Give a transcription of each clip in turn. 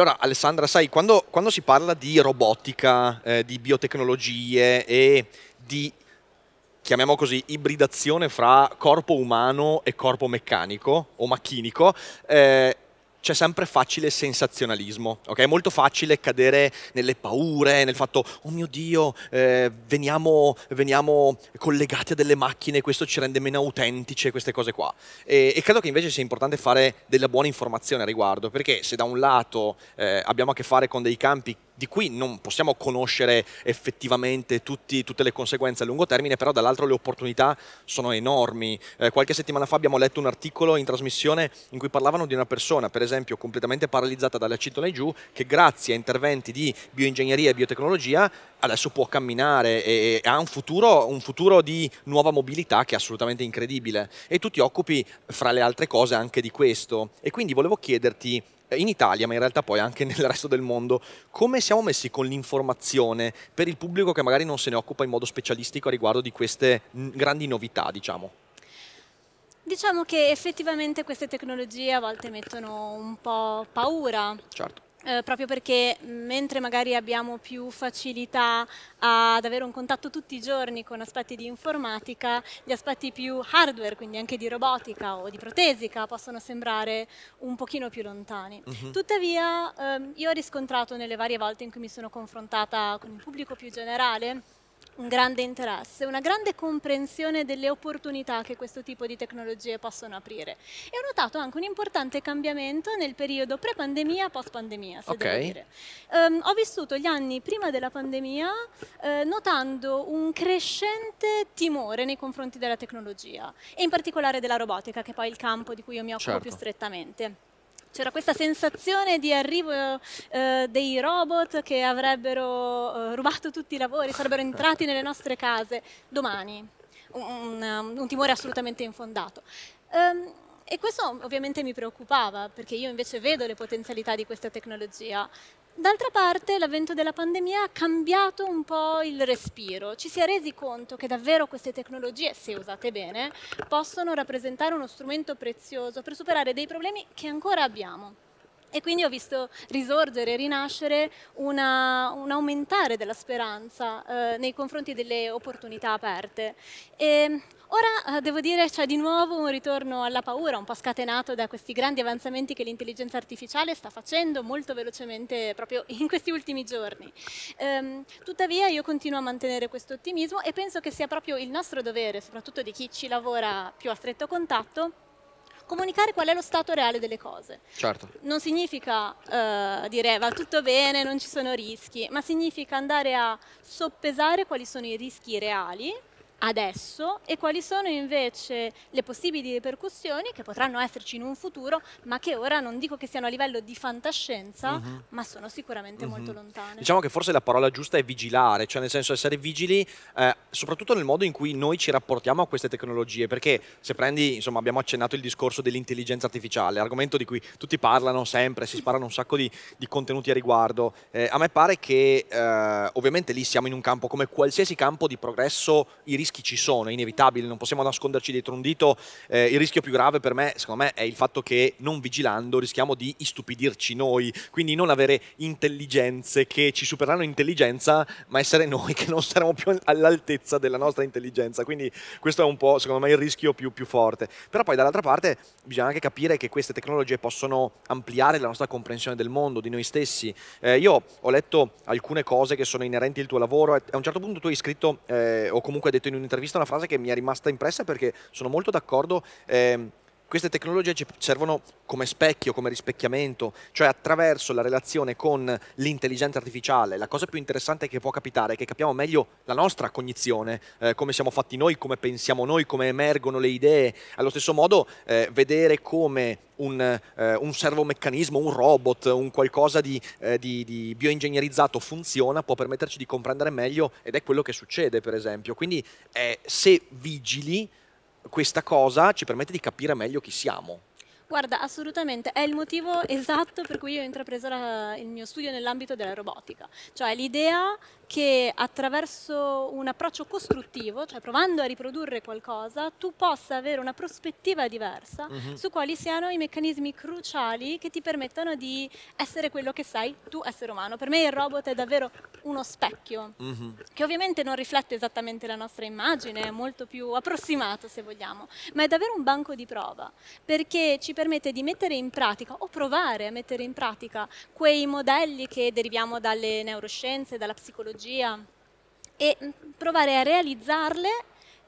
Allora, Alessandra, sai, quando, quando si parla di robotica, eh, di biotecnologie e di chiamiamo così, ibridazione fra corpo umano e corpo meccanico o macchinico, eh, c'è sempre facile sensazionalismo, ok? È molto facile cadere nelle paure, nel fatto, oh mio Dio, eh, veniamo, veniamo, collegati a delle macchine, questo ci rende meno autentici, queste cose qua. E, e, credo che invece sia importante fare della buona informazione a riguardo, perché se da un lato eh, abbiamo a che fare con dei campi di cui non possiamo conoscere effettivamente tutti, tutte le conseguenze a lungo termine, però dall'altro le opportunità sono enormi. Eh, qualche settimana fa abbiamo letto un articolo in trasmissione in cui parlavano di una persona, per esempio, completamente paralizzata dalle acitole giù, che grazie a interventi di bioingegneria e biotecnologia adesso può camminare e, ha un futuro, un futuro di nuova mobilità che è assolutamente incredibile. E tu ti occupi, fra le altre cose, anche di questo. E quindi volevo chiederti in Italia, ma in realtà poi anche nel resto del mondo, come siamo messi con l'informazione per il pubblico che magari non se ne occupa in modo specialistico a riguardo di queste grandi novità, diciamo? Diciamo che effettivamente queste tecnologie a volte mettono un po' paura. Certo eh, proprio perché mentre magari abbiamo più facilità ad avere un contatto tutti i giorni con aspetti di informatica, gli aspetti più hardware, quindi anche di robotica o di protesica, possono sembrare un pochino più lontani. Uh-huh. Tuttavia ehm, io ho riscontrato nelle varie volte in cui mi sono confrontata con il pubblico più generale un grande interesse, una grande comprensione delle opportunità che questo tipo di tecnologie possono aprire. E ho notato anche un importante cambiamento nel periodo pre-pandemia, post-pandemia, se okay. devo dire. Um, ho vissuto gli anni prima della pandemia eh, notando un crescente timore nei confronti della tecnologia e in particolare della robotica, che è poi il campo di cui io mi occupo certo. più strettamente c'era questa sensazione di arrivo eh, dei robot che avrebbero eh, rubato tutti i lavori, sarebbero entrati nelle nostre case domani. Un, un, un timore assolutamente infondato. Um, e questo ovviamente mi preoccupava, perché io invece vedo le potenzialità di questa tecnologia. D'altra parte l'avvento della pandemia ha cambiato un po' il respiro, ci si è resi conto che davvero queste tecnologie, se usate bene, possono rappresentare uno strumento prezioso per superare dei problemi che ancora abbiamo. E quindi ho visto risorgere, rinascere una, un aumentare della speranza eh, nei confronti delle opportunità aperte. E ora eh, devo dire c'è di nuovo un ritorno alla paura, un po' scatenato da questi grandi avanzamenti che l'intelligenza artificiale sta facendo molto velocemente proprio in questi ultimi giorni. Ehm, tuttavia io continuo a mantenere questo ottimismo e penso che sia proprio il nostro dovere, soprattutto di chi ci lavora più a stretto contatto, comunicare qual è lo stato reale delle cose. Certo. Non significa uh, dire va tutto bene, non ci sono rischi, ma significa andare a soppesare quali sono i rischi reali adesso e quali sono invece le possibili ripercussioni che potranno esserci in un futuro, ma che ora non dico che siano a livello di fantascienza, uh-huh. ma sono sicuramente uh-huh. molto lontane. Diciamo che forse la parola giusta è vigilare, cioè nel senso essere vigili, eh, soprattutto nel modo in cui noi ci rapportiamo a queste tecnologie, perché se prendi, insomma, abbiamo accennato il discorso dell'intelligenza artificiale, argomento di cui tutti parlano sempre, si sparano un sacco di, di contenuti a riguardo. Eh, a me pare che eh, ovviamente lì siamo in un campo come qualsiasi campo di progresso, i rischi rischi ci sono, è inevitabile, non possiamo nasconderci dietro un dito. Eh, il rischio più grave per me, secondo me, è il fatto che non vigilando rischiamo di istupidirci noi, quindi non avere intelligenze che ci supereranno intelligenza, ma essere noi che non saremo più all'altezza della nostra intelligenza. Quindi questo è un po', secondo me, il rischio più, più forte. Però poi dall'altra parte bisogna anche capire che queste tecnologie possono ampliare la nostra comprensione del mondo, di noi stessi. Eh, io ho letto alcune cose che sono inerenti al tuo lavoro a un certo punto tu hai scritto eh, o comunque hai detto in un'intervista una frase che mi è rimasta impressa perché sono molto d'accordo. Eh, queste tecnologie ci servono come specchio, come rispecchiamento, cioè attraverso la relazione con l'intelligenza artificiale. La cosa più interessante che può capitare è che capiamo meglio la nostra cognizione, eh, come siamo fatti noi, come pensiamo noi, come emergono le idee. Allo stesso modo eh, vedere come un, eh, un servomeccanismo, un robot, un qualcosa di, eh, di, di, bioingegnerizzato funziona può permetterci di comprendere meglio ed è quello che succede per esempio. Quindi eh, se vigili questa cosa ci permette di capire meglio chi siamo. Guarda, assolutamente, è il motivo esatto per cui io ho intrapreso la, il mio studio nell'ambito della robotica, cioè l'idea che attraverso un approccio costruttivo, cioè provando a riprodurre qualcosa, tu possa avere una prospettiva diversa mm-hmm. su quali siano i meccanismi cruciali che ti permettano di essere quello che sei tu essere umano. Per me il robot è davvero uno specchio, mm-hmm. che ovviamente non riflette esattamente la nostra immagine, è molto più approssimato se vogliamo, ma è davvero un banco di prova, perché ci permette di mettere in pratica o provare a mettere in pratica quei modelli che deriviamo dalle neuroscienze, dalla psicologia, tecnologia e provare a realizzarle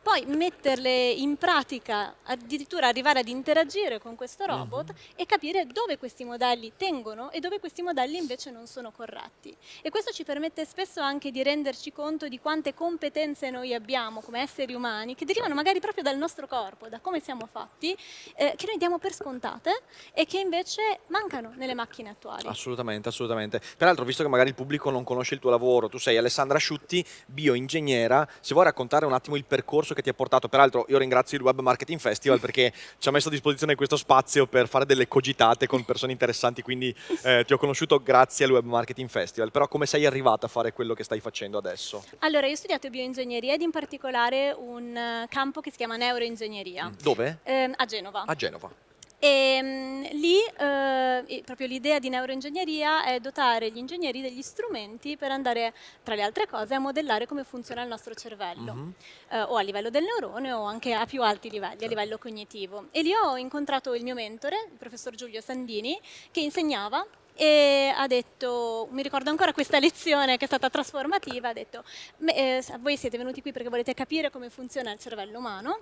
poi metterle in pratica, addirittura arrivare ad interagire con questo mhm. robot uh-huh. e capire dove questi modelli tengono e dove questi modelli invece non sono corretti. E questo ci permette spesso anche di renderci conto di quante competenze noi abbiamo come esseri umani, che derivano certo. magari proprio dal nostro corpo, da come siamo fatti, eh, che noi diamo per scontate e che invece mancano nelle macchine attuali. Assolutamente, assolutamente. Peraltro, visto che magari il pubblico non conosce il tuo lavoro, tu sei Alessandra Asciutti, bioingegnera, se vuoi raccontare un attimo il percorso percorso che ti ha portato. Peraltro io ringrazio il Web Marketing Festival perché ci ha messo a disposizione questo spazio per fare delle cogitate con persone interessanti, quindi eh, ti ho conosciuto grazie al Web Marketing Festival. Però come sei arrivata a fare quello che stai facendo adesso? Allora, io ho studiato bioingegneria ed in particolare un eh, campo che si chiama neuroingegneria. Dove? Eh, a Genova. A Genova. E um, lì eh, proprio l'idea di neuroingegneria è dotare gli ingegneri degli strumenti per andare, tra le altre cose, a modellare come funziona il nostro cervello, mm-hmm. eh, o a livello del neurone o anche a più alti livelli, certo. a livello cognitivo. E lì ho incontrato il mio mentore, il professor Giulio Sandini, che insegnava e ha detto, mi ricordo ancora questa lezione che è stata trasformativa, ha detto, eh, voi siete venuti qui perché volete capire come funziona il cervello umano,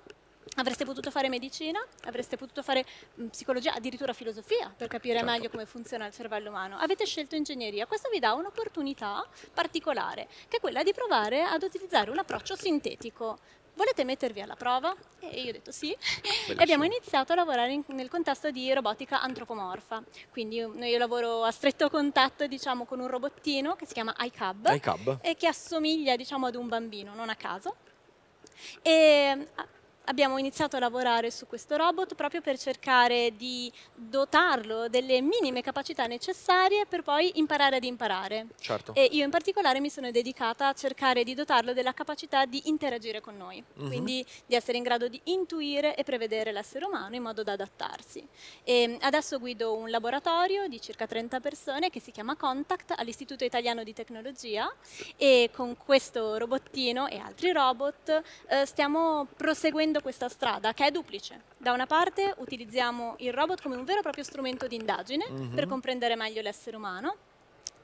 Avreste potuto fare medicina, avreste potuto fare mm, psicologia, addirittura filosofia per capire certo. meglio come funziona il cervello umano. Avete scelto ingegneria, questo vi dà un'opportunità particolare, che è quella di provare ad utilizzare un approccio sintetico. Volete mettervi alla prova? E io ho detto sì. Bellissimo. E abbiamo iniziato a lavorare in, nel contesto di robotica antropomorfa. Quindi io, io lavoro a stretto contatto diciamo, con un robottino che si chiama iCub, iCub. e che assomiglia diciamo, ad un bambino, non a caso. E abbiamo iniziato a lavorare su questo robot proprio per cercare di dotarlo delle minime capacità necessarie per poi imparare ad imparare. Certo. E io in particolare mi sono dedicata a cercare di dotarlo della capacità di interagire con noi, mm-hmm. quindi di essere in grado di intuire e prevedere l'essere umano in modo da adattarsi. E adesso guido un laboratorio di circa 30 persone che si chiama Contact all'Istituto Italiano di Tecnologia e con questo robottino e altri robot eh, stiamo proseguendo seguendo questa strada che è duplice. Da una parte utilizziamo il robot come un vero e proprio strumento di indagine mm-hmm. per comprendere meglio l'essere umano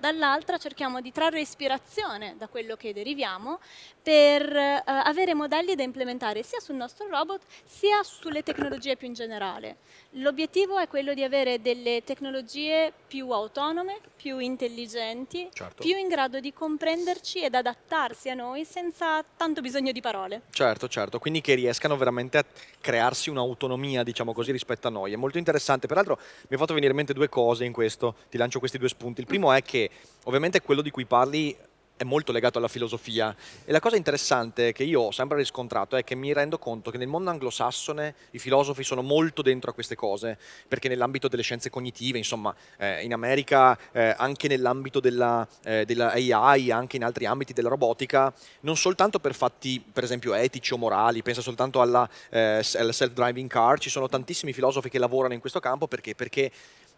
dall'altra cerchiamo di trarre ispirazione da quello che deriviamo per eh, avere modelli da implementare sia sul nostro robot sia sulle tecnologie più in generale. L'obiettivo è quello di avere delle tecnologie più autonome, più intelligenti, certo. più in grado di comprenderci ed adattarsi a noi senza tanto bisogno di parole. Certo, certo, quindi che riescano veramente a crearsi un'autonomia, diciamo così, rispetto a noi. È molto interessante, peraltro mi ha fatto venire in mente due cose in questo, ti lancio questi due spunti. Il primo è che ovviamente quello di cui parli è molto legato alla filosofia. E la cosa interessante che io ho sempre riscontrato è che mi rendo conto che nel mondo anglosassone i filosofi sono molto dentro a queste cose perché nell'ambito delle scienze cognitive insomma eh, in America eh, anche nell'ambito della, eh, della, AI anche in altri ambiti della robotica non soltanto per fatti per esempio etici o morali pensa soltanto alla, eh, self-driving car ci sono tantissimi filosofi che lavorano in questo campo perché, perché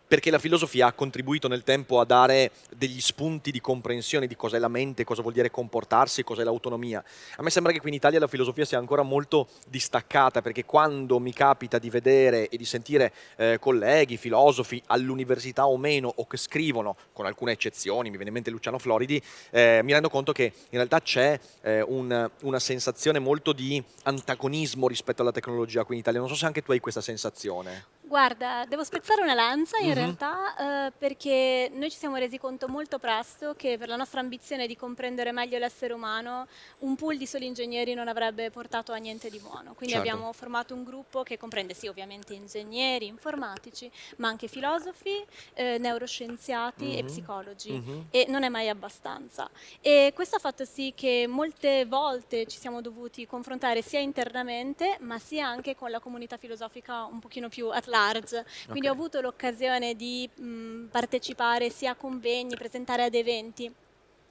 perché la filosofia ha contribuito nel tempo a dare degli spunti di comprensione di cos'è la mente, cosa vuol dire comportarsi, cos'è l'autonomia. A me sembra che qui in Italia la filosofia sia ancora molto distaccata, perché quando mi capita di vedere e di sentire eh, colleghi, filosofi all'università o meno, o che scrivono, con alcune eccezioni, mi viene in mente Luciano Floridi, eh, mi rendo conto che in realtà c'è eh, un, una sensazione molto di antagonismo rispetto alla tecnologia qui in Italia. Non so se anche tu hai questa sensazione. Guarda, devo spezzare una lancia in mm-hmm. realtà eh, perché noi ci siamo resi conto molto presto che per la nostra ambizione di comprendere meglio l'essere umano un pool di soli ingegneri non avrebbe portato a niente di buono. Quindi certo. abbiamo formato un gruppo che comprende sì ovviamente ingegneri, informatici, ma anche filosofi, eh, neuroscienziati e psicologi mm-hmm. e non è mai abbastanza. E questo ha fatto sì che molte volte ci siamo dovuti confrontare sia internamente ma sia anche con la comunità filosofica un pochino più atlantica large, quindi okay. ho avuto l'occasione di mh, partecipare sia a convegni, presentare ad eventi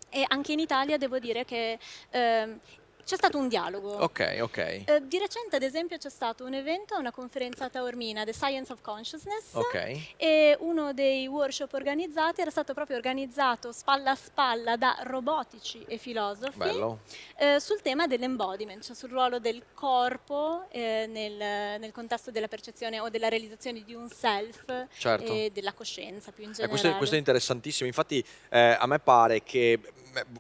e anche in Italia devo dire che eh, c'è stato un dialogo. Ok, ok. Eh, di recente, ad esempio, c'è stato un evento, una conferenza a Taormina, The Science of Consciousness, okay. e uno dei workshop organizzati era stato proprio organizzato spalla a spalla da robotici e filosofi eh, sul tema dell'embodiment, cioè sul ruolo del corpo eh, nel, nel, contesto della percezione o della realizzazione di un self certo. e della coscienza più in generale. Eh, questo, è, questo, è, interessantissimo, infatti eh, a me pare che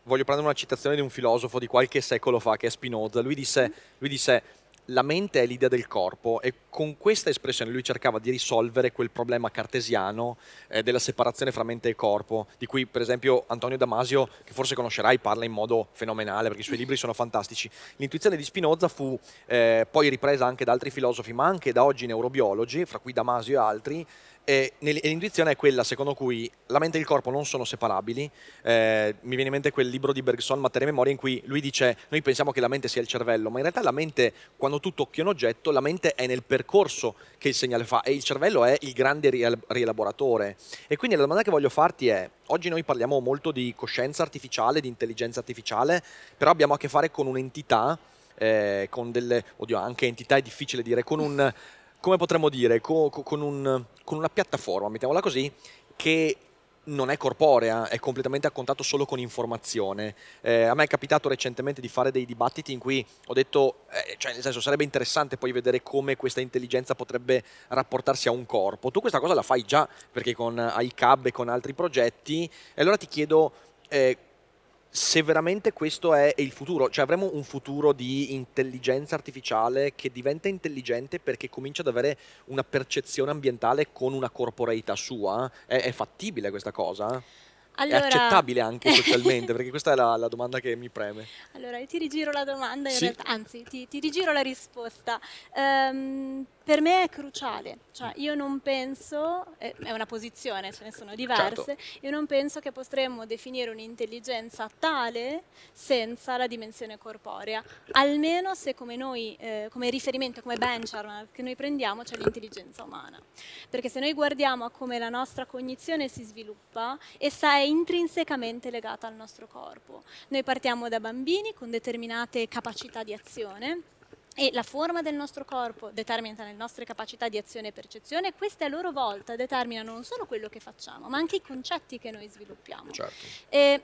voglio prendere una citazione di un filosofo di qualche secolo fa, che è Spinoza. Lui disse, lui disse la mente è l'idea del corpo e con questa espressione lui cercava di risolvere quel problema cartesiano eh, della separazione fra mente e corpo, di cui per esempio Antonio Damasio, che forse conoscerai, parla in modo fenomenale perché i suoi libri sono fantastici. L'intuizione di Spinoza fu eh, poi ripresa anche da altri filosofi, ma anche da oggi neurobiologi, fra cui Damasio e altri, e l'intuizione è quella secondo cui la mente e il corpo non sono separabili. Eh, mi viene in mente quel libro di Bergson, Materia e Memoria, in cui lui dice: Noi pensiamo che la mente sia il cervello, ma in realtà la mente, quando tu tocchi un oggetto, la mente è nel percorso che il segnale fa e il cervello è il grande rielaboratore. E quindi la domanda che voglio farti è: oggi noi parliamo molto di coscienza artificiale, di intelligenza artificiale, però abbiamo a che fare con un'entità. Eh, con delle, oddio, anche entità è difficile dire, con un, come potremmo dire, con, con, un, con una piattaforma, mettiamola così, che non è corporea, è completamente a contatto solo con informazione. Eh, a me è capitato recentemente di fare dei dibattiti in cui ho detto, eh, cioè nel senso sarebbe interessante poi vedere come questa intelligenza potrebbe rapportarsi a un corpo. Tu questa cosa la fai già, perché con iCab e con altri progetti, e allora ti chiedo... Eh, se veramente questo è il futuro, cioè avremo un futuro di intelligenza artificiale che diventa intelligente perché comincia ad avere una percezione ambientale con una corporeità sua? È, è fattibile questa cosa? Allora... È accettabile anche socialmente? perché questa è la, la, domanda che mi preme. Allora, io ti rigiro la domanda, in sì? realtà, anzi, ti, ti, rigiro la risposta. Um, per me è cruciale, cioè io non penso, è una posizione, ce ne sono diverse, certo. io non penso che potremmo definire un'intelligenza tale senza la dimensione corporea, almeno se come noi, eh, come riferimento, come benchmark che noi prendiamo c'è l'intelligenza umana. Perché se noi guardiamo a come la nostra cognizione si sviluppa, essa è intrinsecamente legata al nostro corpo. Noi partiamo da bambini con determinate capacità di azione, e la forma del nostro corpo determina le nostre capacità di azione e percezione e queste a loro volta determinano non solo quello che facciamo, ma anche i concetti che noi sviluppiamo. Certo. E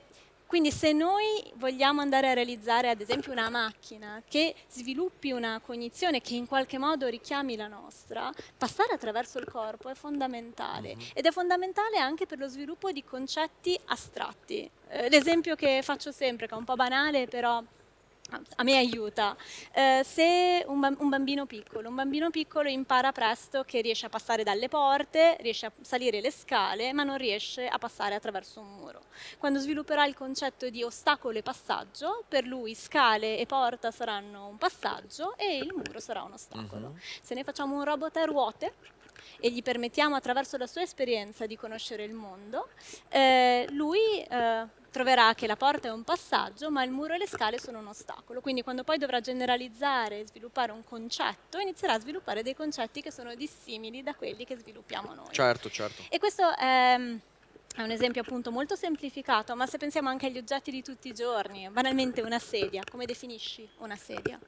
quindi se noi vogliamo andare a realizzare ad esempio una macchina che sviluppi una cognizione che in qualche modo richiami la nostra, passare attraverso il corpo è fondamentale mm-hmm. ed è fondamentale anche per lo sviluppo di concetti astratti. Eh, l'esempio che faccio sempre, che è un po' banale, però a me aiuta. Eh, se un, un, bambino piccolo, un bambino piccolo impara presto che riesce a passare dalle porte, riesce a salire le scale, ma non riesce a passare attraverso un muro. Quando svilupperà il concetto di ostacolo e passaggio, per lui scale e porta saranno un passaggio e il muro sarà un ostacolo. Uh-huh. Se ne facciamo un robot a ruote, e gli permettiamo attraverso la sua esperienza di conoscere il mondo, eh, lui eh, troverà che la porta è un passaggio, ma il muro e le scale sono un ostacolo. Quindi quando poi dovrà generalizzare e sviluppare un concetto, inizierà a sviluppare dei concetti che sono dissimili da quelli che sviluppiamo noi. Certo, certo. E questo è, è un esempio appunto molto semplificato, ma se pensiamo anche agli oggetti di tutti i giorni, banalmente una sedia, come definisci una sedia?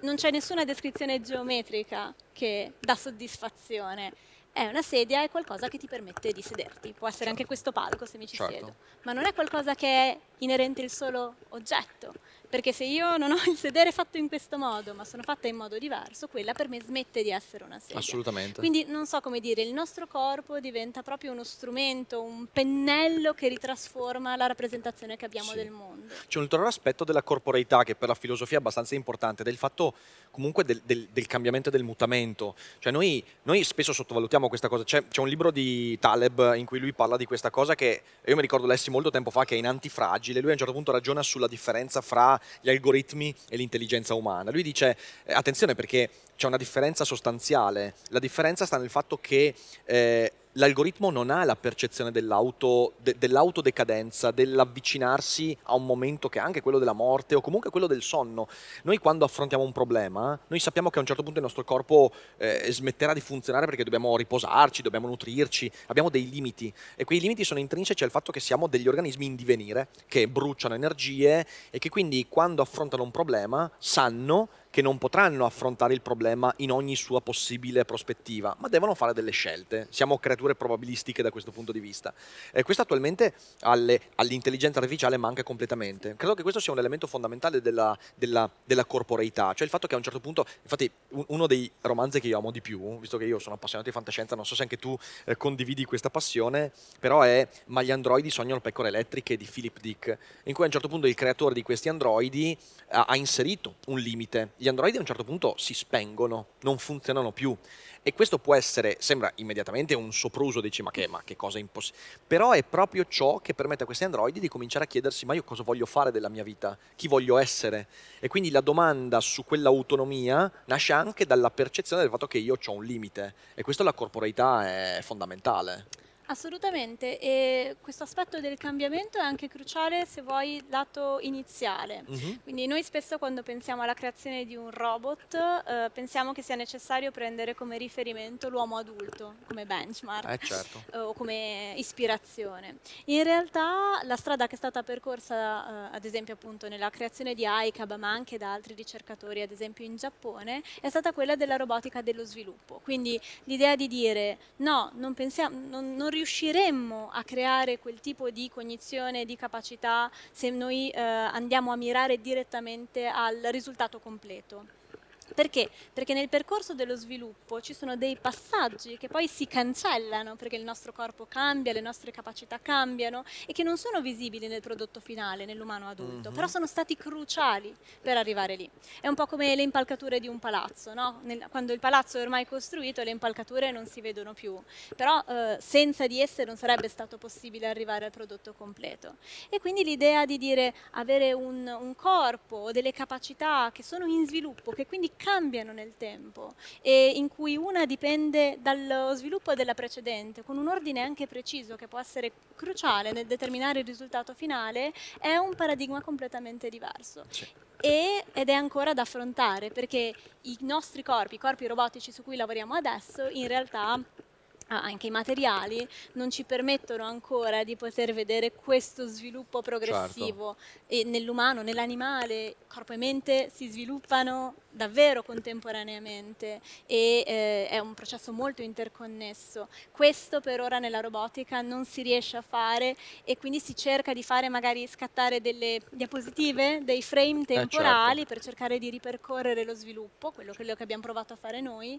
Non c'è nessuna descrizione geometrica che dà soddisfazione è una sedia, è qualcosa che ti permette di sederti. Può essere anche questo palco se mi ci Certo. siedo, ma non è qualcosa che è inerente il solo oggetto. Perché se io non ho il sedere fatto in questo modo, ma sono fatta in modo diverso, quella per me smette di essere una sedia. Assolutamente. Quindi non so come dire, il nostro corpo diventa proprio uno strumento, un pennello che ritrasforma la rappresentazione che abbiamo Sì. del mondo. C'è un ulteriore aspetto della corporeità che per la filosofia è abbastanza importante, del fatto comunque del, del- del cambiamento e del mutamento. Cioè noi, noi spesso sottovalutiamo questa cosa. C'è, c'è un libro di Taleb in cui lui parla di questa cosa che io mi ricordo lessi molto tempo fa, che è in Antifragile. Lui a un certo punto ragiona sulla differenza fra gli algoritmi e l'intelligenza umana. Lui dice, eh, attenzione perché c'è una differenza sostanziale. La differenza sta nel fatto che... eh, L'algoritmo non ha la percezione dell'auto, de- dell'autodecadenza, dell'avvicinarsi a un momento che è anche quello della morte o comunque quello del sonno. Noi quando affrontiamo un problema, noi sappiamo che a un certo punto il nostro corpo eh, smetterà di funzionare perché dobbiamo riposarci, dobbiamo nutrirci, abbiamo dei limiti e quei limiti sono intrinseci al fatto che siamo degli organismi in divenire, che bruciano energie e che quindi quando affrontano un problema sanno che non potranno affrontare il problema in ogni sua possibile prospettiva, ma devono fare delle scelte. Siamo creature probabilistiche da questo punto di vista. E questo attualmente alle- all'intelligenza artificiale manca completamente. Credo che questo sia un elemento fondamentale della, della- della corporeità, cioè il fatto che a un certo punto, infatti un- uno dei romanzi che io amo di più, visto che io sono appassionato di fantascienza, non so se anche tu eh, condividi questa passione, però è Ma gli androidi sognano pecore elettriche di Philip Dick, in cui a un certo punto il creatore di questi androidi ha, ha inserito un limite. Gli androidi a un certo punto si spengono, non funzionano più. E questo può essere, sembra immediatamente un sopruso, dici ma che, ma che cosa impossibile. Però è proprio ciò che permette a questi androidi di cominciare a chiedersi ma io cosa voglio fare della mia vita? Chi voglio essere? E quindi la domanda su quell'autonomia nasce anche dalla percezione del fatto che io ho un limite. E questo la corporeità è fondamentale. Assolutamente, e questo aspetto del cambiamento è anche cruciale se vuoi lato iniziale. Mhm. Quindi noi spesso quando pensiamo alla creazione di un robot eh, pensiamo che sia necessario prendere come riferimento l'uomo adulto, come benchmark Eh certo. eh, o come ispirazione. In realtà la strada che è stata percorsa, eh, ad esempio appunto nella creazione di ICAB, ma anche da altri ricercatori, ad esempio in Giappone, è stata quella della robotica dello sviluppo. Quindi l'idea di dire no, non, pensiamo, non, non riusciremmo a creare quel tipo di cognizione, di capacità se noi eh, andiamo a mirare direttamente al risultato completo. Perché? Perché nel percorso dello sviluppo ci sono dei passaggi che poi si cancellano perché il nostro corpo cambia, le nostre capacità cambiano e che non sono visibili nel prodotto finale, nell'umano adulto, Mhm. però sono stati cruciali per arrivare lì. È un po' come le impalcature di un palazzo, no? Nel- quando il palazzo è ormai costruito le impalcature non si vedono più, però eh, senza di esse non sarebbe stato possibile arrivare al prodotto completo. E quindi l'idea di dire avere un, un corpo o delle capacità che sono in sviluppo, che quindi cambiano nel tempo e in cui una dipende dallo sviluppo della precedente, con un ordine anche preciso che può essere cruciale nel determinare il risultato finale, è un paradigma completamente diverso. Sì. E- ed è ancora da affrontare perché i nostri corpi, i corpi robotici su cui lavoriamo adesso, in realtà anche i materiali non ci permettono ancora di poter vedere questo sviluppo progressivo. E nell'umano, nell'animale, corpo e mente si sviluppano davvero contemporaneamente e eh, è un processo molto interconnesso. Questo per ora nella robotica non si riesce a fare e quindi si cerca di fare magari scattare delle diapositive, dei frame temporali per cercare di ripercorrere lo sviluppo, quello, quello che abbiamo provato a fare noi,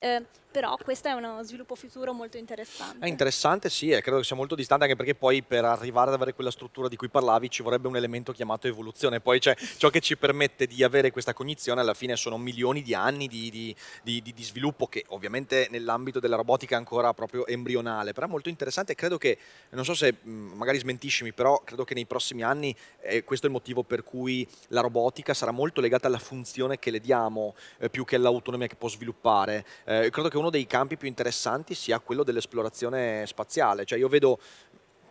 eh, però questo è uno sviluppo futuro molto interessante. È interessante, sì, e credo che sia molto distante anche perché poi per arrivare ad avere quella struttura di cui parlavi ci vorrebbe un elemento chiamato evoluzione. Poi c'è ciò che ci permette di avere questa cognizione, alla fine sono milioni di anni di, di- di- di- sviluppo che ovviamente nell'ambito della robotica è ancora proprio embrionale, però è molto interessante e credo che, non so se magari smentiscimi, però credo che nei prossimi anni eh, questo è il motivo per cui la robotica sarà molto legata alla funzione che le diamo eh, più che all'autonomia che può sviluppare. Eh, credo che uno dei campi più interessanti sia quello dell'esplorazione spaziale. Cioè io vedo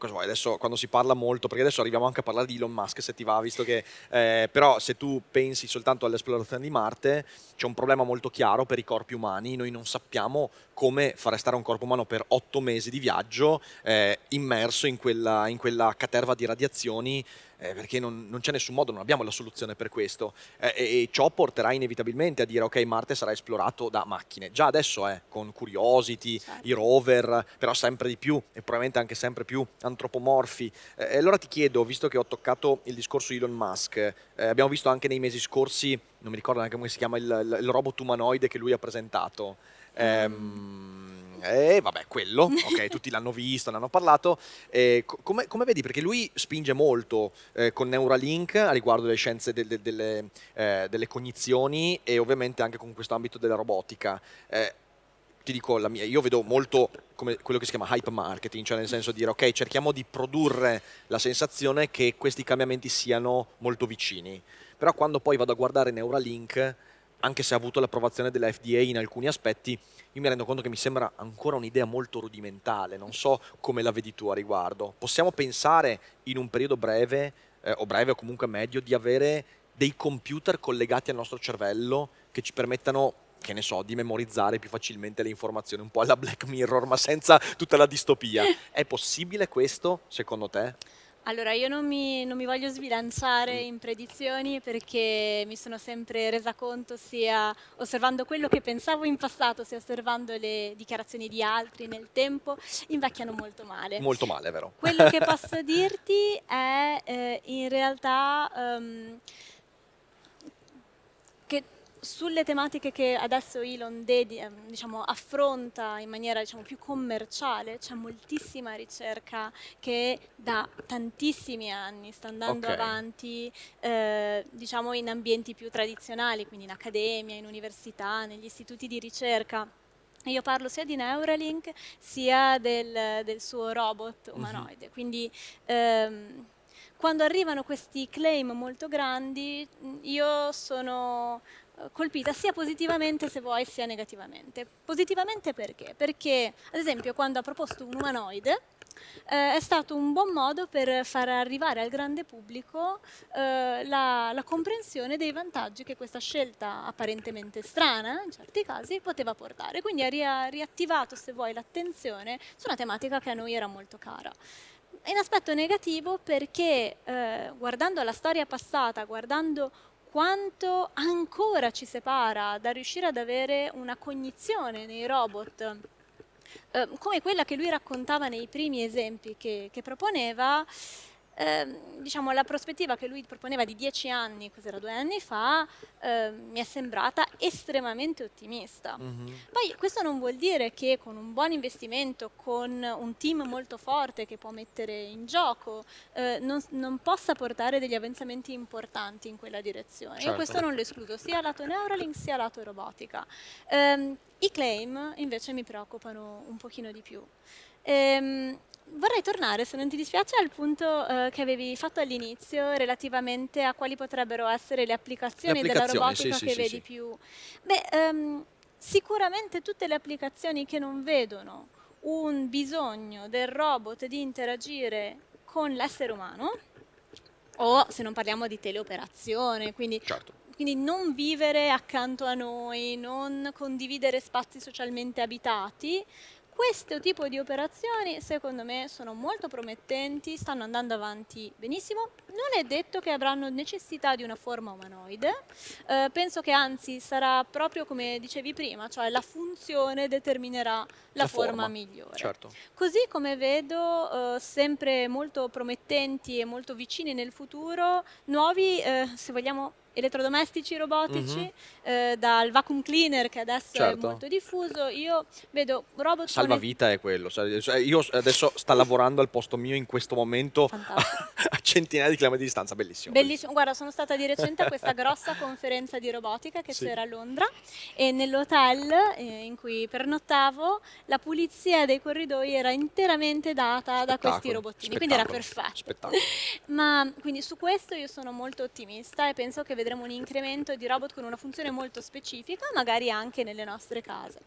vuoi, adesso quando si parla molto, perché adesso arriviamo anche a parlare di Elon Musk se ti va, visto che eh, però se tu pensi soltanto all'esplorazione di Marte c'è un problema molto chiaro per i corpi umani, noi non sappiamo come far restare un corpo umano per otto mesi di viaggio eh, immerso in quella, in quella caterva di radiazioni eh, perché non, non, c'è nessun modo, non abbiamo la soluzione per questo eh, e, e, ciò porterà inevitabilmente a dire ok Marte sarà esplorato da macchine, già adesso è con Curiosity, certo. i rover, però sempre di più e probabilmente anche sempre più antropomorfi. Eh, allora ti chiedo, visto che ho toccato il discorso di Elon Musk, eh, abbiamo visto anche nei mesi scorsi, non mi ricordo neanche come si chiama, il, il, il robot umanoide che lui ha presentato. Ehm, e vabbè, quello, ok, tutti l'hanno visto, ne hanno parlato. Eh, come, come, vedi? Perché lui spinge molto eh, con Neuralink a riguardo delle scienze de, de, delle, eh, delle, cognizioni e ovviamente anche con questo ambito della robotica. Eh, ti dico la mia, io vedo molto come quello che si chiama hype marketing, cioè nel senso di dire ok, cerchiamo di produrre la sensazione che questi cambiamenti siano molto vicini. Però quando poi vado a guardare Neuralink, anche se ha avuto l'approvazione della FDA in alcuni aspetti, io mi rendo conto che mi sembra ancora un'idea molto rudimentale, non so come la vedi tu a riguardo. Possiamo pensare in un periodo breve, eh, o breve o comunque medio, di avere dei computer collegati al nostro cervello che ci permettano che ne so, di memorizzare più facilmente le informazioni, un po' alla Black Mirror, ma senza tutta la distopia. È possibile questo, secondo te? Allora, io non mi, non mi, voglio sbilanciare in predizioni perché mi sono sempre resa conto sia osservando quello che pensavo in passato, sia osservando le dichiarazioni di altri nel tempo, invecchiano molto male. Molto male, vero? Quello che posso dirti è eh, in realtà um, sulle tematiche che adesso Elon dedi, ehm, diciamo, affronta in maniera diciamo, più commerciale, c'è moltissima ricerca che da tantissimi anni sta andando okay. avanti eh, diciamo, in ambienti più tradizionali, quindi in accademia, in università, negli istituti di ricerca. Io parlo sia di Neuralink sia del, del suo robot mhm. umanoide, mm-hmm. quindi ehm, quando arrivano questi claim molto grandi io sono colpita sia positivamente se vuoi sia negativamente. Positivamente perché? Perché ad esempio quando ha proposto un umanoide eh, è stato un buon modo per far arrivare al grande pubblico eh, la, la, comprensione dei vantaggi che questa scelta apparentemente strana in certi casi poteva portare. Quindi ha ria, riattivato, se vuoi, l'attenzione su una tematica che a noi era molto cara. In aspetto negativo perché eh, guardando la storia passata, guardando quanto ancora ci separa da riuscire ad avere una cognizione nei robot eh, come quella che lui raccontava nei primi esempi che, che proponeva, Ehm, diciamo, la prospettiva che lui proponeva di dieci anni, cos'era due anni fa, eh, mi è sembrata estremamente ottimista. Mm-hmm. Poi questo non vuol dire che con un buon investimento, con un team molto forte che può mettere in gioco, eh, non, non, possa portare degli avanzamenti importanti in quella direzione. Certo. Io questo non lo escludo, sia lato Neuralink sia lato robotica. Um, I claim invece mi preoccupano un pochino di più. Um, vorrei tornare, se non ti dispiace, al punto eh, che avevi fatto all'inizio relativamente a quali potrebbero essere le applicazioni, le applicazioni della robotica sì, che sì, vedi sì. più. Beh, um, sicuramente tutte le applicazioni che non vedono un bisogno del robot di interagire con l'essere umano, o se non parliamo di teleoperazione, quindi certo. Quindi non vivere accanto a noi, non condividere spazi socialmente abitati, questo tipo di operazioni secondo me sono molto promettenti, stanno andando avanti benissimo, non è detto che avranno necessità di una forma umanoide, eh, penso che anzi sarà proprio come dicevi prima, cioè la funzione determinerà la, la forma, forma, migliore. Certo. Così come vedo eh, sempre molto promettenti e molto vicini nel futuro nuovi, eh, se vogliamo elettrodomestici robotici, mm-hmm. eh, dal vacuum cleaner che adesso certo. è molto diffuso, io vedo robot... Salvavita è quello, cioè, io adesso sta lavorando al posto mio in questo momento a centinaia di chilometri di distanza, bellissimo. Bellissimo, guarda sono stata di recente a questa grossa conferenza di robotica che sì. c'era a Londra e nell'hotel eh, in cui pernottavo la pulizia dei corridoi era interamente data da questi robottini, quindi era perfetto. Ma quindi su questo io sono molto ottimista e penso che vedremo un incremento di robot con una funzione molto specifica, magari anche nelle nostre case.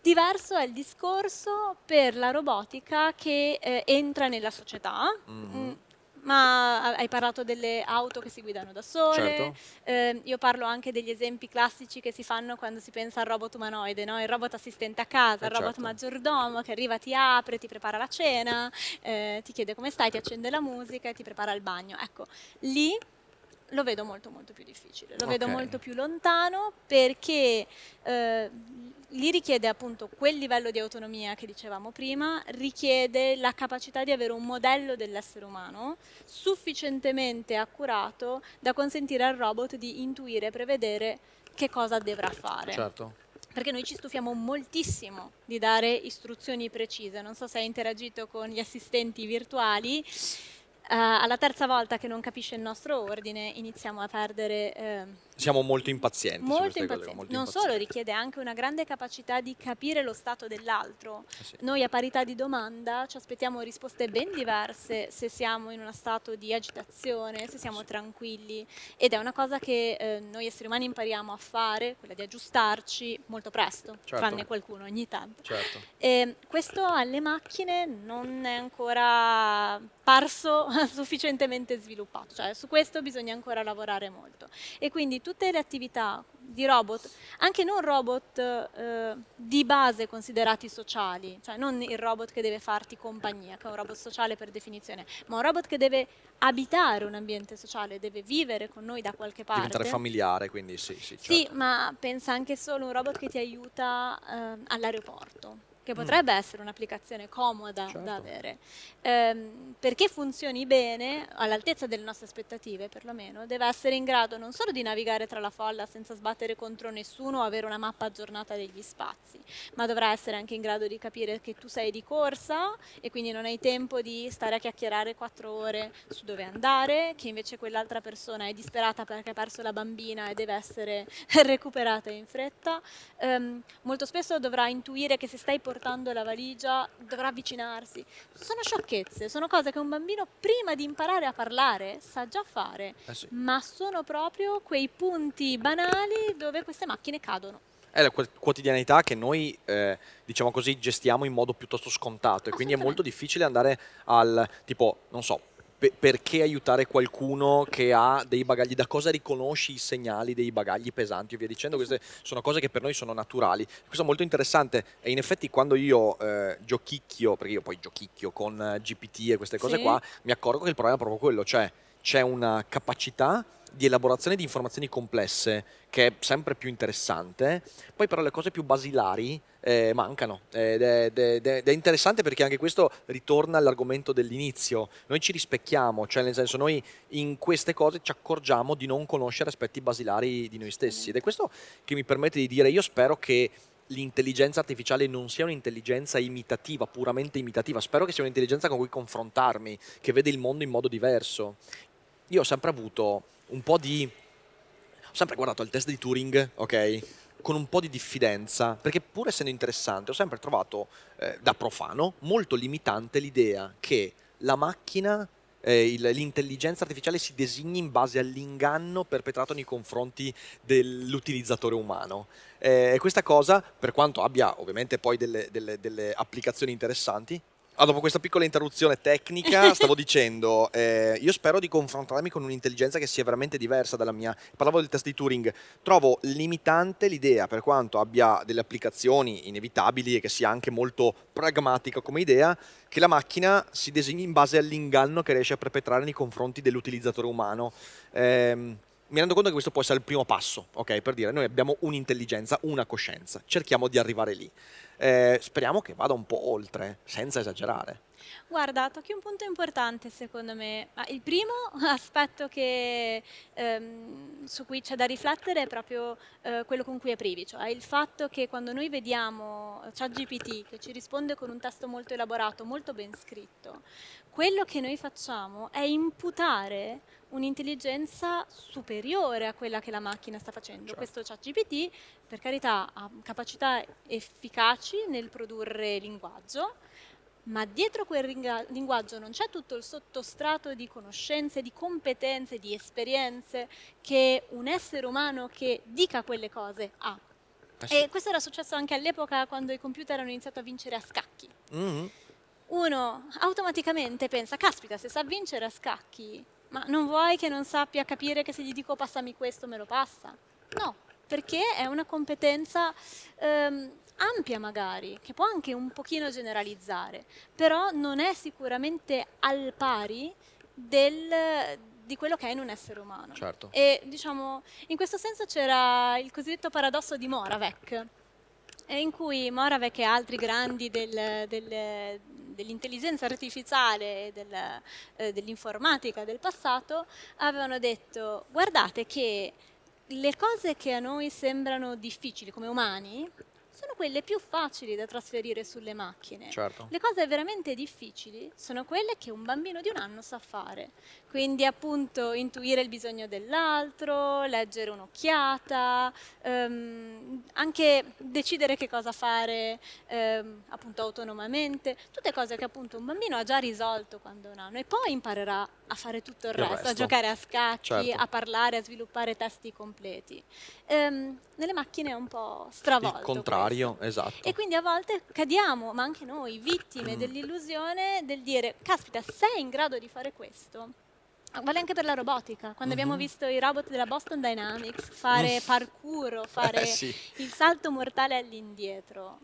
Diverso è il discorso per la robotica che eh, entra nella società. Mhm. Mm, ma hai parlato delle auto che si guidano da sole, Certo. eh, io parlo anche degli esempi classici che si fanno quando si pensa al robot umanoide, no? il robot assistente a casa, Eh, il robot certo. maggiordomo che arriva, ti apre, ti prepara la cena, eh, ti chiede come stai, ti accende la musica e ti prepara il bagno. Ecco, lì lo vedo molto molto più difficile, lo vedo Ok. molto più lontano perché eh, lì richiede appunto quel livello di autonomia che dicevamo prima, richiede la capacità di avere un modello dell'essere umano sufficientemente accurato da consentire al robot di intuire e prevedere che cosa dovrà fare. Certo. Perché noi ci stufiamo moltissimo di dare istruzioni precise. Non so se hai interagito con gli assistenti virtuali. Eh, alla terza volta che non capisce il nostro ordine iniziamo a perdere eh, Siamo molto impazienti. molto cose, impazienti. molto non impazienti. solo richiede anche una grande capacità di capire lo stato dell'altro. Eh sì. Noi a parità di domanda ci aspettiamo risposte ben diverse se siamo in uno stato di agitazione, se siamo tranquilli ed è una cosa che eh, noi esseri umani impariamo a fare, quella di aggiustarci molto presto, Certo. tranne qualcuno ogni tanto. Certo. E questo alle macchine non è ancora parso sufficientemente sviluppato, cioè su questo bisogna ancora lavorare molto. E quindi tutte le attività di robot, anche non robot eh, di base considerati sociali, cioè non il robot che deve farti compagnia, che è un robot sociale per definizione, ma un robot che deve abitare un ambiente sociale, deve vivere con noi da qualche parte. Diventare familiare, quindi sì, sì. Sì, certo. ma pensa anche solo un robot che ti aiuta ehm, all'aeroporto, che potrebbe essere un'applicazione comoda Mm. Certo. da avere. Ehm, perché funzioni bene, all'altezza delle nostre aspettative perlomeno, deve essere in grado non solo di navigare tra la folla senza sbattere contro nessuno o avere una mappa aggiornata degli spazi, ma dovrà essere anche in grado di capire che tu sei di corsa e quindi non hai tempo di stare a chiacchierare quattro ore su dove andare, che invece quell'altra persona è disperata perché ha perso la bambina e deve essere recuperata in fretta. Ehm, molto spesso dovrà intuire che se stai portando la valigia dovrà avvicinarsi. Sono sciocchezze, sono cose che un bambino prima di imparare a parlare sa già fare, Eh sì. ma sono proprio quei punti banali dove queste macchine cadono. È la quotidianità che noi, eh, diciamo così, gestiamo in modo piuttosto scontato e quindi è molto difficile andare al tipo, non so, pe- perché aiutare qualcuno che ha dei bagagli, da cosa riconosci i segnali dei bagagli pesanti e via dicendo, queste sono cose che per noi sono naturali. Questo è molto interessante e in effetti quando io eh, giochicchio, perché io poi giochicchio con eh, GPT e queste cose Sì. qua, mi accorgo che il problema è proprio quello, cioè c'è una capacità di elaborazione di informazioni complesse che è sempre più interessante, poi però le cose più basilari eh, mancano. È, ed è- ed è- ed è interessante perché anche questo ritorna all'argomento dell'inizio, noi ci rispecchiamo, cioè nel senso noi in queste cose ci accorgiamo di non conoscere aspetti basilari di noi stessi. Ed è questo che mi permette di dire io spero che l'intelligenza artificiale non sia un'intelligenza imitativa, puramente imitativa, spero che sia un'intelligenza con cui confrontarmi, che vede il mondo in modo diverso. Io ho sempre avuto un po' di... ho sempre guardato il test di Turing, ok? Con un po' di diffidenza, perché pur essendo interessante ho sempre trovato eh, da profano molto limitante l'idea che la macchina, eh, l'intelligenza artificiale si designi in base all'inganno perpetrato nei confronti dell'utilizzatore umano. Eh, questa cosa, per quanto abbia ovviamente poi delle, delle- delle applicazioni interessanti, ah, dopo questa piccola interruzione tecnica, stavo dicendo, eh, io spero di confrontarmi con un'intelligenza che sia veramente diversa dalla mia. Parlavo del test di Turing, trovo limitante l'idea, per quanto abbia delle applicazioni inevitabili e che sia anche molto pragmatica come idea, che la macchina si designi in base all'inganno che riesce a perpetrare nei confronti dell'utilizzatore umano. Ehm, mi rendo conto che questo può essere il primo passo, ok? Per dire, noi abbiamo un'intelligenza, una coscienza, cerchiamo di arrivare lì. Eh, speriamo che vada un po' oltre, senza esagerare. Guarda, tocchi un punto importante secondo me. Il primo aspetto che, ehm, su cui c'è da riflettere è proprio eh, quello con cui aprivi, cioè il fatto che quando noi vediamo ChatGPT che ci risponde con un testo molto elaborato, molto ben scritto, quello che noi facciamo è imputare un'intelligenza superiore a quella che la macchina sta facendo. Certo. Questo ChatGPT, per carità, ha capacità efficaci nel produrre linguaggio, ma dietro quel linguaggio non c'è tutto il sottostrato di conoscenze, di competenze, di esperienze che un essere umano che dica quelle cose ha. Eh sì. E questo era successo anche all'epoca quando i computer hanno iniziato a vincere a scacchi. Mhm. Uno automaticamente pensa, caspita, se sa vincere a scacchi, ma non vuoi che non sappia capire che se gli dico passami questo me lo passa? No, perché è una competenza ehm, ampia magari, che può anche un pochino generalizzare, però non è sicuramente al pari del- di quello che è in un essere umano. Certo. E diciamo, in questo senso c'era il cosiddetto paradosso di Moravec, eh, in cui Moravec e altri grandi del- del- dell'intelligenza artificiale e del- eh, dell'informatica del passato avevano detto guardate che le cose che a noi sembrano difficili come umani sono quelle più facili da trasferire sulle macchine. Certo. Le cose veramente difficili sono quelle che un bambino di un anno sa fare. Quindi appunto intuire il bisogno dell'altro, leggere un'occhiata, ehm, anche decidere che cosa fare ehm, appunto autonomamente, tutte cose che appunto un bambino ha già risolto quando è un anno e poi imparerà a fare tutto il, Il resto, a resto. giocare a scacchi, Certo. a parlare, a sviluppare testi completi. Ehm, nelle macchine è un po' stravolto. Il contrario, questo. esatto. E quindi a volte cadiamo, ma anche noi, vittime Mm. dell'illusione del dire, caspita, sei in grado di fare questo? Vale anche per la robotica. Quando abbiamo Mhm. visto i robot della Boston Dynamics fare parkour, o fare Eh, sì. il salto mortale all'indietro.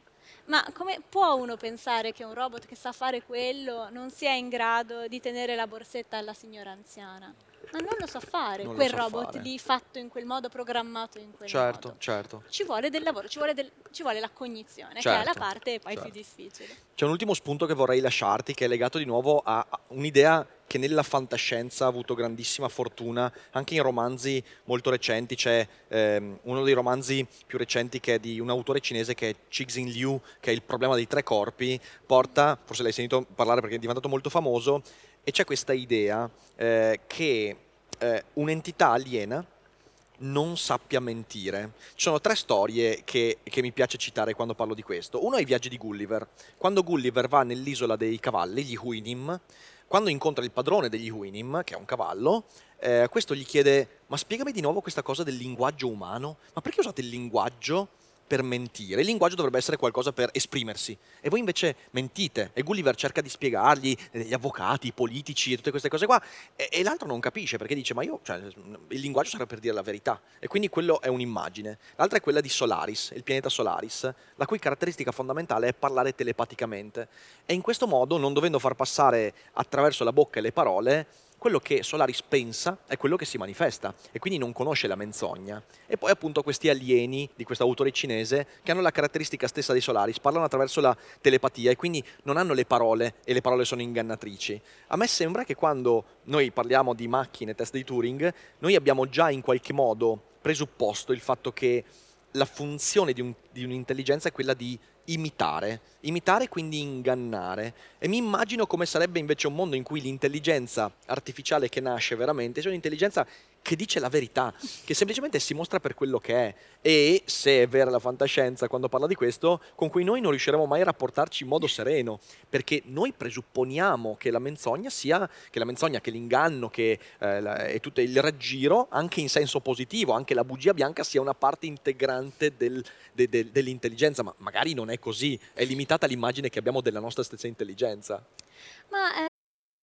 Ma come può uno pensare che un robot che sa fare quello non sia in grado di tenere la borsetta alla signora anziana? Ma non lo sa fare, Non quel sa robot fare. lì fatto in quel modo, programmato in quel Certo, modo. certo. Ci vuole del lavoro, ci vuole, del- ci vuole la cognizione, che è la Certo, parte poi certo. più difficile. C'è un ultimo spunto che vorrei lasciarti, che è legato di nuovo a a un'idea che nella fantascienza ha avuto grandissima fortuna, anche in romanzi molto recenti. C'è ehm, uno dei romanzi più recenti che è di un autore cinese che è Cixin Liu, che è Il problema dei tre corpi, porta, forse l'hai sentito parlare perché è diventato molto famoso, e c'è questa idea eh, che eh, un'entità aliena non sappia mentire. Ci sono tre storie che, che mi piace citare quando parlo di questo. Uno è i viaggi di Gulliver. Quando Gulliver va nell'isola dei cavalli, gli Huinim, quando incontra il padrone degli Huinim, che è un cavallo, eh, questo gli chiede: Ma spiegami di nuovo questa cosa del linguaggio umano? Ma perché usate il linguaggio per mentire? Il linguaggio dovrebbe essere qualcosa per esprimersi. E voi invece mentite. E Gulliver cerca di spiegargli, eh, gli avvocati, i politici e tutte queste cose qua. E, e l'altro non capisce perché dice: Ma io, cioè, il linguaggio serve per dire la verità. E quindi quello è un'immagine. L'altra è quella di Solaris, il pianeta Solaris, la cui caratteristica fondamentale è parlare telepaticamente. E in questo modo, non dovendo far passare attraverso la bocca le parole, quello che Solaris pensa è quello che si manifesta e quindi non conosce la menzogna. E poi appunto questi alieni di questo autore cinese che hanno la caratteristica stessa di Solaris, parlano attraverso la telepatia e quindi non hanno le parole e le parole sono ingannatrici. A me sembra che quando noi parliamo di macchine, test di Turing, noi abbiamo già in qualche modo presupposto il fatto che la funzione di, un- di un'intelligenza è quella di imitare, imitare quindi ingannare. E mi immagino come sarebbe invece un mondo in cui l'intelligenza artificiale che nasce veramente sia un'intelligenza che dice la verità, che semplicemente si mostra per quello che è. E se è vera la fantascienza quando parla di questo, con cui noi non riusciremo mai a rapportarci in modo sereno, perché noi presupponiamo che la menzogna sia, che la menzogna, che l'inganno, che eh, la- tutto il raggiro, anche in senso positivo, anche la bugia bianca sia una parte integrante del- de- de- dell'intelligenza, ma magari non è così, è limitata l'immagine che abbiamo della nostra stessa intelligenza. Ma eh,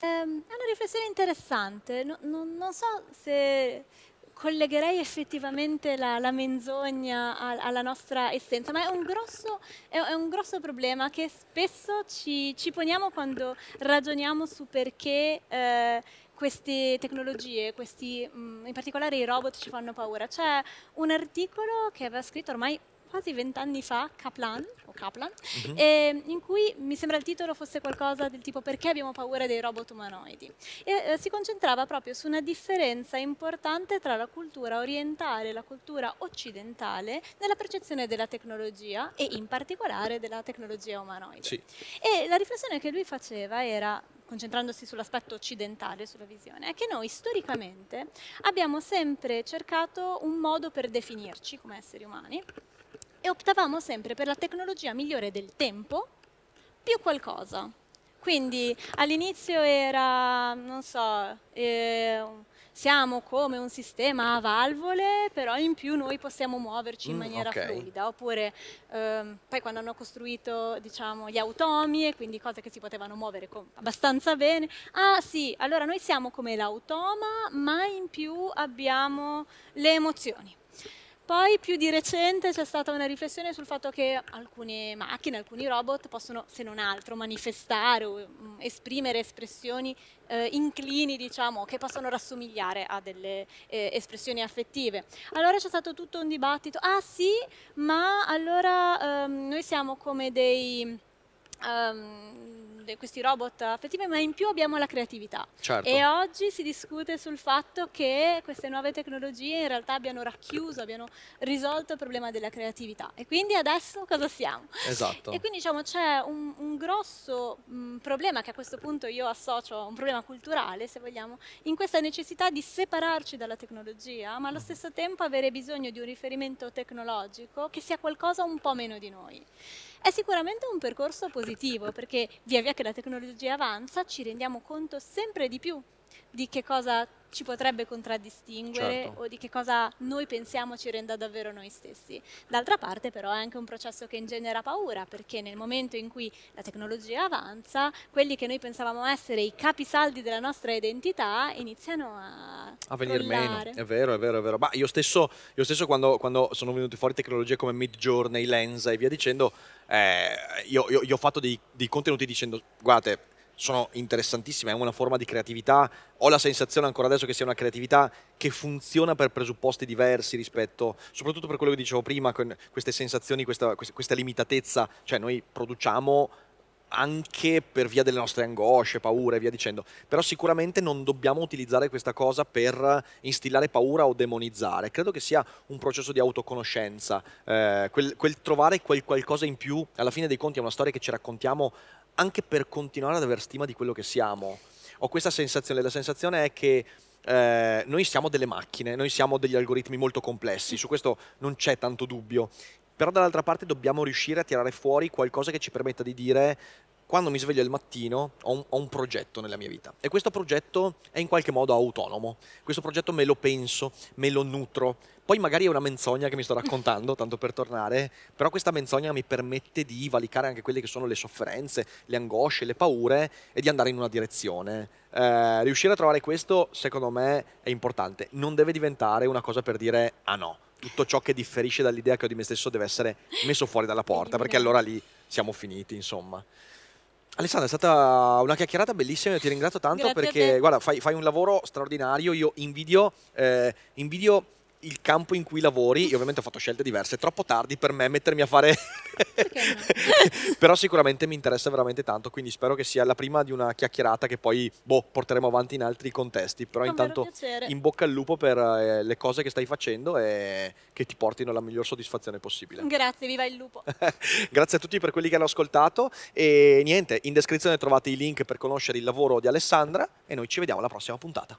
Ehm, è una riflessione interessante. No- non- non so se collegherei effettivamente la, la menzogna al- alla nostra essenza, ma è un grosso, è un grosso problema che spesso ci, ci poniamo quando ragioniamo su perché eh, queste tecnologie, questi, mm, in particolare i robot, ci fanno paura. C'è un articolo che aveva scritto ormai quasi vent'anni fa, Kaplan, o Kaplan mm-hmm. e, in cui mi sembra il titolo fosse qualcosa del tipo perché abbiamo paura dei robot umanoidi. E eh, si concentrava proprio su una differenza importante tra la cultura orientale e la cultura occidentale nella percezione della tecnologia e in particolare della tecnologia umanoide. Sì. E la riflessione che lui faceva era concentrandosi sull'aspetto occidentale, sulla visione, è che noi storicamente abbiamo sempre cercato un modo per definirci come esseri umani e optavamo sempre per la tecnologia migliore del tempo più qualcosa. Quindi all'inizio era, non so, eh, siamo come un sistema a valvole, però in più noi possiamo muoverci in mm, maniera okay. fluida. Oppure ehm, poi quando hanno costruito diciamo, gli automi e quindi cose che si potevano muovere abbastanza bene, ah sì, allora noi siamo come l'automa, ma in più abbiamo le emozioni. Poi più di recente c'è stata una riflessione sul fatto che alcune macchine, alcuni robot possono, se non altro, manifestare o um, esprimere espressioni eh, inclini, diciamo, che possono rassomigliare a delle eh, espressioni affettive. Allora c'è stato tutto un dibattito, ah sì, ma allora um, noi siamo come dei... Um, questi robot affettivi, ma in più abbiamo la creatività. Certo. E oggi si discute sul fatto che queste nuove tecnologie in realtà abbiano racchiuso, abbiano risolto il problema della creatività. E quindi adesso cosa siamo? Esatto. E quindi diciamo c'è un, un grosso mh, problema che a questo punto io associo a un problema culturale, se vogliamo, in questa necessità di separarci dalla tecnologia, ma allo stesso tempo avere bisogno di un riferimento tecnologico che sia qualcosa un po' meno di noi. È sicuramente un percorso positivo perché via via che la tecnologia avanza ci rendiamo conto sempre di più di che cosa ci potrebbe contraddistinguere certo. o di che cosa noi pensiamo ci renda davvero noi stessi. D'altra parte però è anche un processo che ingenera paura perché nel momento in cui la tecnologia avanza, quelli che noi pensavamo essere i capisaldi della nostra identità iniziano a, a venire meno. È vero, è vero, è vero. Ma io stesso, io stesso quando, quando, sono venuti fuori tecnologie come Mid Journey, Lens e via dicendo, eh, io, io, io, ho fatto dei, dei contenuti dicendo guardate sono interessantissime, è una forma di creatività. Ho la sensazione ancora adesso che sia una creatività che funziona per presupposti diversi rispetto, soprattutto per quello che dicevo prima, con queste sensazioni, questa, questa limitatezza, cioè noi produciamo anche per via delle nostre angosce, paure e via dicendo. Però sicuramente non dobbiamo utilizzare questa cosa per instillare paura o demonizzare. Credo che sia un processo di autoconoscenza, eh, quel, quel, trovare quel qualcosa in più. Alla fine dei conti è una storia che ci raccontiamo anche per continuare ad avere stima di quello che siamo. Ho questa sensazione, la sensazione è che eh, noi siamo delle macchine, noi siamo degli algoritmi molto complessi, su questo non c'è tanto dubbio, però dall'altra parte dobbiamo riuscire a tirare fuori qualcosa che ci permetta di dire quando mi sveglio il mattino ho un, ho un, progetto nella mia vita e questo progetto è in qualche modo autonomo, questo progetto me lo penso, me lo nutro, poi magari è una menzogna che mi sto raccontando, tanto per tornare, però questa menzogna mi permette di valicare anche quelle che sono le sofferenze, le angosce, le paure e di andare in una direzione. Eh, riuscire a trovare questo secondo me è importante, non deve diventare una cosa per dire ah no, tutto ciò che differisce dall'idea che ho di me stesso deve essere messo fuori dalla porta, perché allora lì siamo finiti, insomma. Alessandra, è stata una chiacchierata bellissima, io ti ringrazio tanto Grazie perché guarda, fai, fai, un lavoro straordinario, io invidio, eh, invidio il campo in cui lavori, io ovviamente ho fatto scelte diverse, è troppo tardi per me mettermi a fare... Però sicuramente mi interessa veramente tanto, quindi spero che sia la prima di una chiacchierata che poi boh, porteremo avanti in altri contesti. Però Con intanto in bocca al lupo per eh, le cose che stai facendo e che ti portino la miglior soddisfazione possibile. Grazie, viva il lupo. Grazie a tutti per quelli che hanno ascoltato e niente, in descrizione trovate i link per conoscere il lavoro di Alessandra e noi ci vediamo alla prossima puntata.